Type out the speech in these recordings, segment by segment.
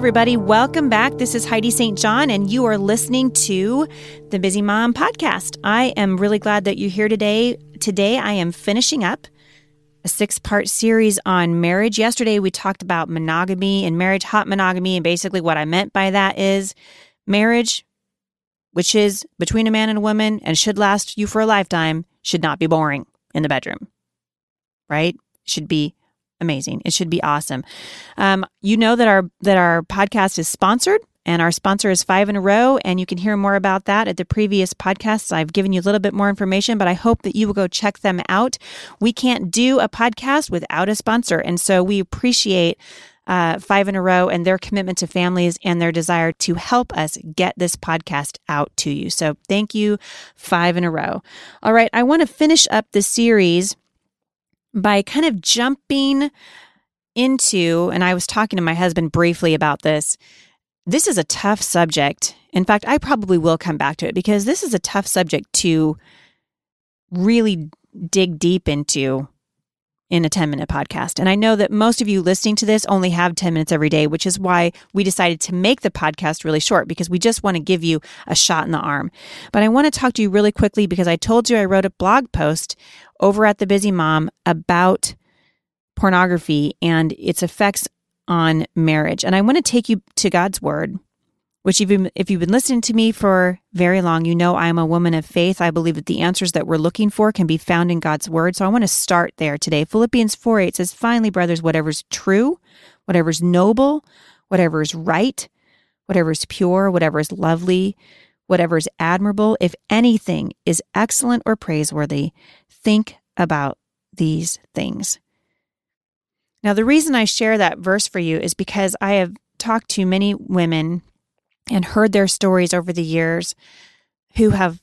everybody. Welcome back. This is Heidi St. John, and you are listening to the Busy Mom podcast. I am really glad that you're here today. Today, I am finishing up a six part series on marriage. Yesterday, we talked about monogamy and marriage, hot monogamy, and basically what I meant by that is marriage, which is between a man and a woman and should last you for a lifetime, should not be boring in the bedroom, right? Should be amazing. It should be awesome. Um, you know that our that our podcast is sponsored. And our sponsor is Five in a Row, and you can hear more about that at the previous podcasts. I've given you a little bit more information, but I hope that you will go check them out. We can't do a podcast without a sponsor, and so we appreciate uh, Five in a Row and their commitment to families and their desire to help us get this podcast out to you. So thank you, Five in a Row. All right, I want to finish up the series by kind of jumping into, and I was talking to my husband briefly about this. This is a tough subject. In fact, I probably will come back to it because this is a tough subject to really dig deep into in a 10 minute podcast. And I know that most of you listening to this only have 10 minutes every day, which is why we decided to make the podcast really short because we just want to give you a shot in the arm. But I want to talk to you really quickly because I told you I wrote a blog post over at The Busy Mom about pornography and its effects on marriage. And I want to take you to God's word, which even if you've been listening to me for very long, you know I'm a woman of faith. I believe that the answers that we're looking for can be found in God's word. So I want to start there today. Philippians 4 8 says, Finally, brothers, whatever's true, whatever's noble, whatever is right, whatever is pure, whatever is lovely, whatever is admirable, if anything is excellent or praiseworthy, think about these things. Now, the reason I share that verse for you is because I have talked to many women and heard their stories over the years who have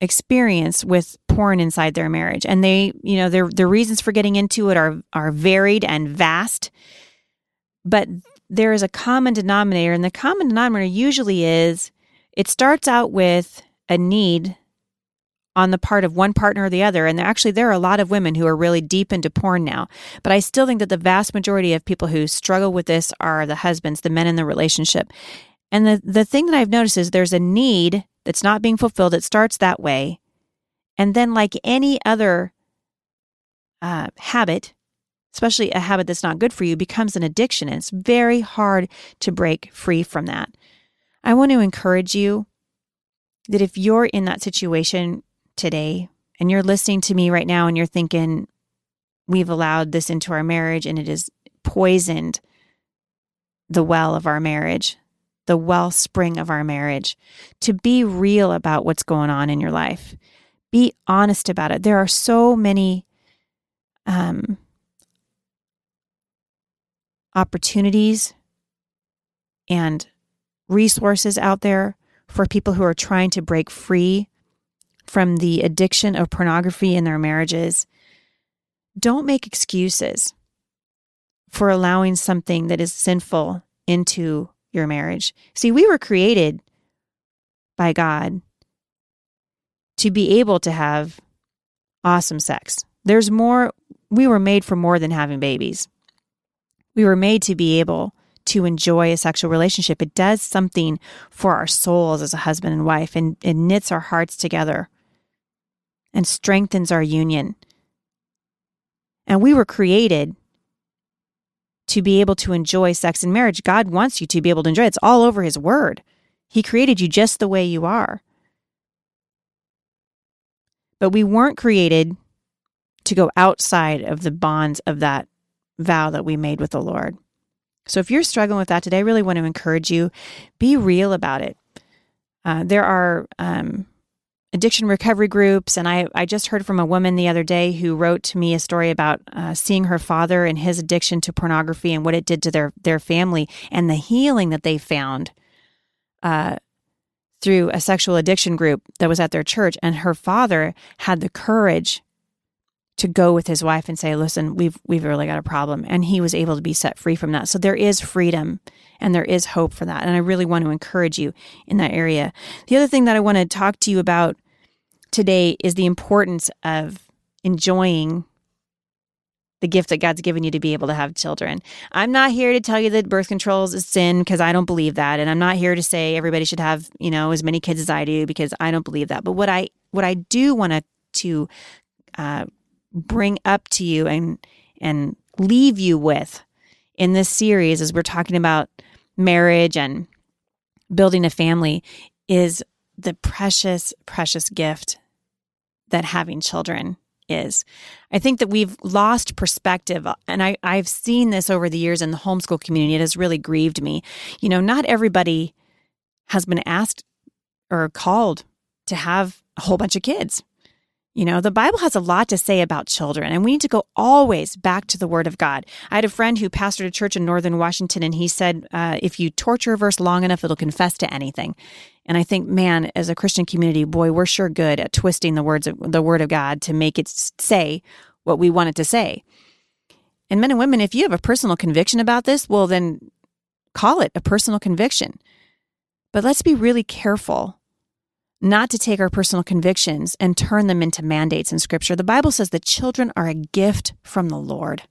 experience with porn inside their marriage and they you know their the reasons for getting into it are are varied and vast but there is a common denominator and the common denominator usually is it starts out with a need on the part of one partner or the other. And actually, there are a lot of women who are really deep into porn now. But I still think that the vast majority of people who struggle with this are the husbands, the men in the relationship. And the, the thing that I've noticed is there's a need that's not being fulfilled. It starts that way. And then, like any other uh, habit, especially a habit that's not good for you, becomes an addiction. And it's very hard to break free from that. I want to encourage you that if you're in that situation today and you're listening to me right now and you're thinking, we've allowed this into our marriage and it has poisoned the well of our marriage, the wellspring of our marriage, to be real about what's going on in your life. Be honest about it. There are so many um, opportunities and resources out there for people who are trying to break free from the addiction of pornography in their marriages. Don't make excuses for allowing something that is sinful into your marriage. See, we were created by God to be able to have awesome sex. There's more, we were made for more than having babies. We were made to be able to enjoy a sexual relationship. It does something for our souls as a husband and wife and it knits our hearts together and strengthens our union. And we were created to be able to enjoy sex and marriage. God wants you to be able to enjoy it. It's all over His Word. He created you just the way you are. But we weren't created to go outside of the bonds of that vow that we made with the Lord. So if you're struggling with that today, I really want to encourage you be real about it. Uh, there are um, addiction recovery groups. And I, I just heard from a woman the other day who wrote to me a story about uh, seeing her father and his addiction to pornography and what it did to their, their family and the healing that they found uh, through a sexual addiction group that was at their church. And her father had the courage to go with his wife and say, "Listen, we've we've really got a problem," and he was able to be set free from that. So there is freedom and there is hope for that, and I really want to encourage you in that area. The other thing that I want to talk to you about today is the importance of enjoying the gift that God's given you to be able to have children. I'm not here to tell you that birth control is a sin because I don't believe that, and I'm not here to say everybody should have you know as many kids as I do because I don't believe that. But what I what I do want to to uh, bring up to you and and leave you with in this series as we're talking about marriage and building a family is the precious precious gift that having children is. I think that we've lost perspective. And I, I've seen this over the years in the homeschool community. It has really grieved me. You know, not everybody has been asked or called to have a whole bunch of kids. You know, the Bible has a lot to say about children, and we need to go always back to the Word of God. I had a friend who pastored a church in Northern Washington, and he said, uh, if you torture a verse long enough, it'll confess to anything. And I think, man, as a Christian community, boy, we're sure good at twisting the words of the Word of God to make it say what we want it to say. And men and women, if you have a personal conviction about this, well, then call it a personal conviction. But let's be really careful not to take our personal convictions and turn them into mandates in Scripture. The Bible says that children are a gift from the Lord.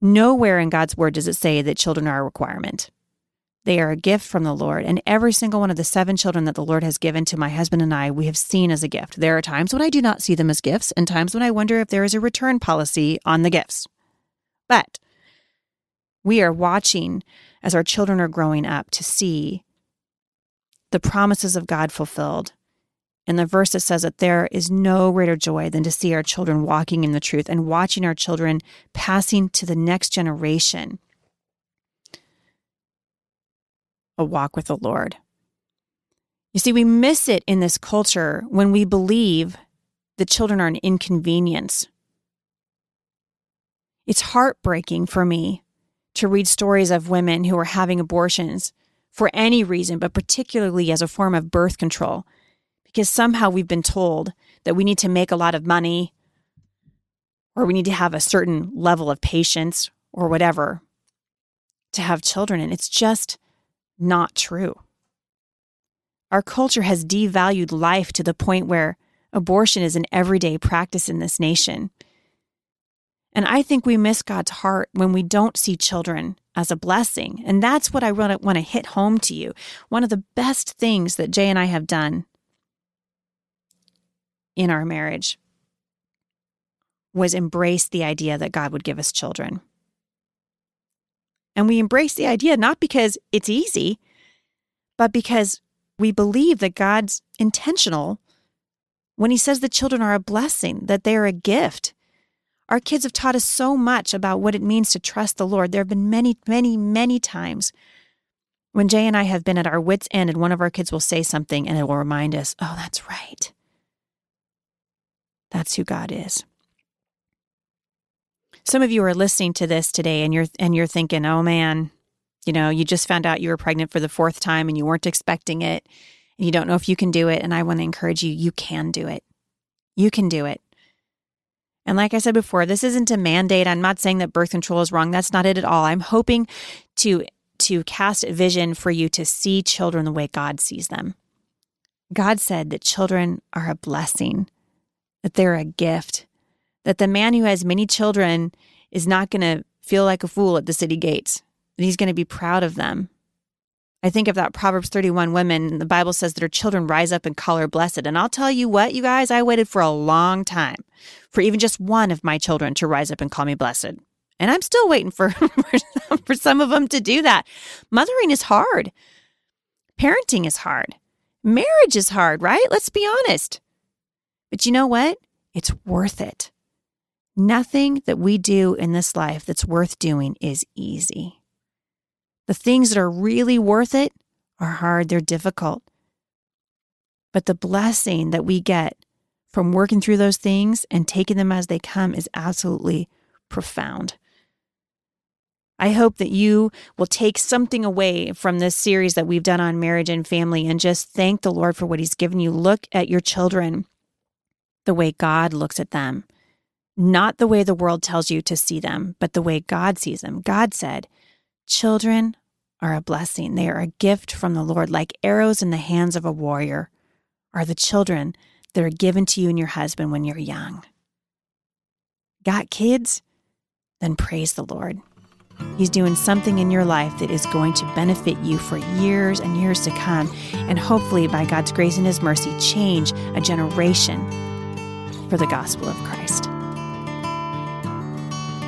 Nowhere in God's Word does it say that children are a requirement. They are a gift from the Lord. And every single one of the seven children that the Lord has given to my husband and I, we have seen as a gift. There are times when I do not see them as gifts, and times when I wonder if there is a return policy on the gifts. But we are watching as our children are growing up to see the promises of God fulfilled. And the verse that says that there is no greater joy than to see our children walking in the truth and watching our children passing to the next generation a walk with the Lord. You see, we miss it in this culture when we believe that children are an inconvenience. It's heartbreaking for me to read stories of women who are having abortions for any reason, but particularly as a form of birth control, because somehow we've been told that we need to make a lot of money or we need to have a certain level of patience or whatever to have children. And it's just not true. Our culture has devalued life to the point where abortion is an everyday practice in this nation. And I think we miss God's heart when we don't see children as a blessing. And that's what I want to hit home to you. One of the best things that Jay and I have done in our marriage was embrace the idea that God would give us children. And we embrace the idea not because it's easy, but because we believe that God's intentional when He says the children are a blessing, that they are a gift, our kids have taught us so much about what it means to trust the Lord. There have been many, many, many times when Jay and I have been at our wits' end and one of our kids will say something and it will remind us, oh, that's right. That's who God is. Some of you are listening to this today and you're and you're thinking, "Oh man, you know, you just found out you were pregnant for the fourth time and you weren't expecting it and you don't know if you can do it." And I want to encourage you, you can do it. You can do it. And like I said before, this isn't a mandate. I'm not saying that birth control is wrong. That's not it at all. I'm hoping to to cast a vision for you to see children the way God sees them. God said that children are a blessing, that they're a gift, that the man who has many children is not going to feel like a fool at the city gates, that he's going to be proud of them, I think of that Proverbs 31 women, the Bible says that her children rise up and call her blessed. And I'll tell you what, you guys, I waited for a long time for even just one of my children to rise up and call me blessed. And I'm still waiting for, for some of them to do that. Mothering is hard. Parenting is hard. Marriage is hard, right? Let's be honest. But you know what? It's worth it. Nothing that we do in this life that's worth doing is easy. The things that are really worth it are hard, they're difficult. But the blessing that we get from working through those things and taking them as they come is absolutely profound. I hope that you will take something away from this series that we've done on marriage and family and just thank the Lord for what He's given you. Look at your children the way God looks at them, not the way the world tells you to see them, but the way God sees them. God said, Children are a blessing. They are a gift from the Lord, like arrows in the hands of a warrior, are the children that are given to you and your husband when you're young. Got kids? Then praise the Lord. He's doing something in your life that is going to benefit you for years and years to come, and hopefully, by God's grace and His mercy, change a generation for the gospel of Christ.